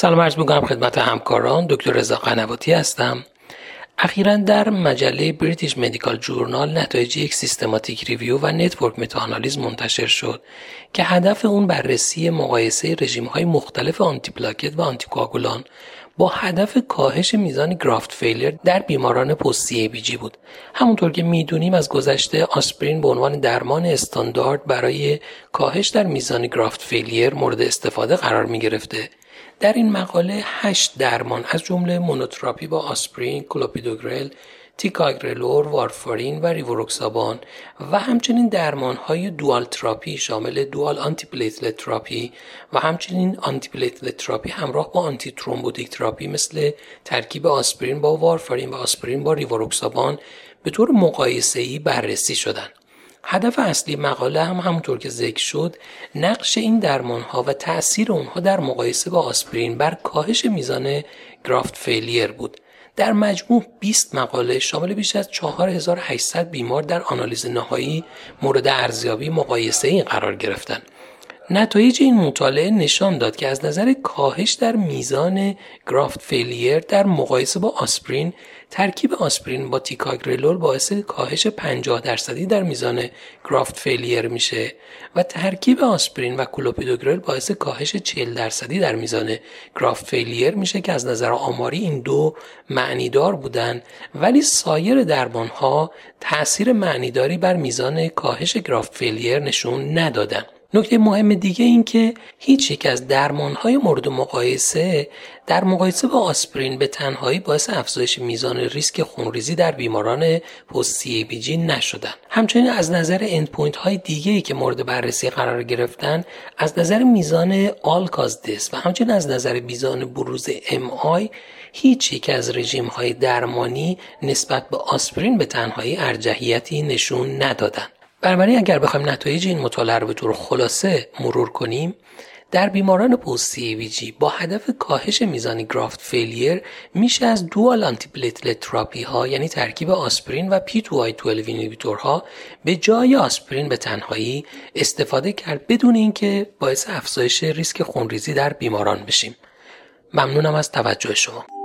سلام عرض می‌کنم خدمت همکاران. دکتر رضا قنواتی هستم. اخیرا در مجله British Medical Journal نتایج یک systematic review و network meta-analysis منتشر شد که هدف اون بررسی مقایسه رژیم های مختلف antiplatelet و anti با هدف کاهش میزان graft failure در بیماران post CABG بود. همونطور که می‌دونیم از گذشته آسپرین به عنوان درمان استاندارد برای کاهش در میزان graft failure مورد استفاده قرار می گرفته در این مقاله هشت درمان از جمله monotherapy با آسپرین، کلوپیدوگرل، تیکاگرلور، وارفارین و ریوروکسابان و همچنین درمان های dual therapy شامل dual antiplatelet therapy و همچنین antiplatelet therapy همراه با antithrombotic therapy مثل ترکیب آسپرین با وارفارین و آسپرین با ریوروکسابان به طور مقایسه‌ای بررسی شدند. هدف اصلی مقاله هم همونطور که ذکر شد نقش این درمان ها و تاثیر اونها در مقایسه با آسپرین بر کاهش میزان گرافت فیلیر بود. در مجموع 20 مقاله شامل بیش از 4800 بیمار در آنالیز نهایی مورد ارزیابی مقایسه این قرار گرفتند نتایج این مطالعه نشان داد که از نظر کاهش در میزان graft failure در مقایسه با آسپرین ترکیب آسپرین با تیکاگرلور باعث کاهش 50 درصدی در میزان graft failure میشه و ترکیب آسپرین و کلوپیدوگرل باعث کاهش 40 درصدی در میزان graft failure میشه که از نظر آماری این دو معنیدار بودن. ولی سایر درمان ها تاثیر معنیداری بر میزان کاهش graft failure نشون ندادن. نکته مهم دیگه این که هیچ یک از درمانهای مورد مقایسه در مقایسه با آسپرین به تنهایی باعث افزایش میزان ریسک خونریزی در بیماران post CABG نشدن. همچنین از نظر endpoint های دیگه ای که مورد بررسی قرار گرفتن از نظر میزان death و همچنین از نظر میزان بروز MI هیچ یک از رژیم های درمانی نسبت به آسپرین به تنهایی ارجحیتی نشون ندادن. بنابراین اگر بخوایم نتایج این مطالعه رو به طور خلاصه مرور کنیم در بیماران post CABG با هدف کاهش میزان graft failure میشه از dual antiplatelet therapy ها یعنی ترکیب آسپرین و P2Y12 ها به جای آسپرین به تنهایی استفاده کرد بدون اینکه باعث افزایش ریسک خونریزی در بیماران بشیم. ممنونم از توجه شما.